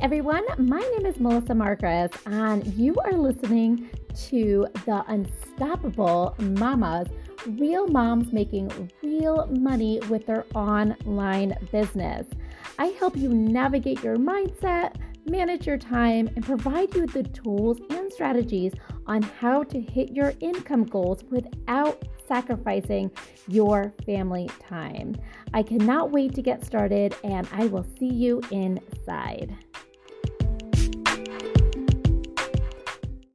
everyone, my name is Melissa Marcus, and you are listening to the Unstoppable Mamas Real Moms Making Real Money with Their Online Business. I help you navigate your mindset, manage your time, and provide you with the tools and strategies on how to hit your income goals without sacrificing your family time. I cannot wait to get started, and I will see you inside.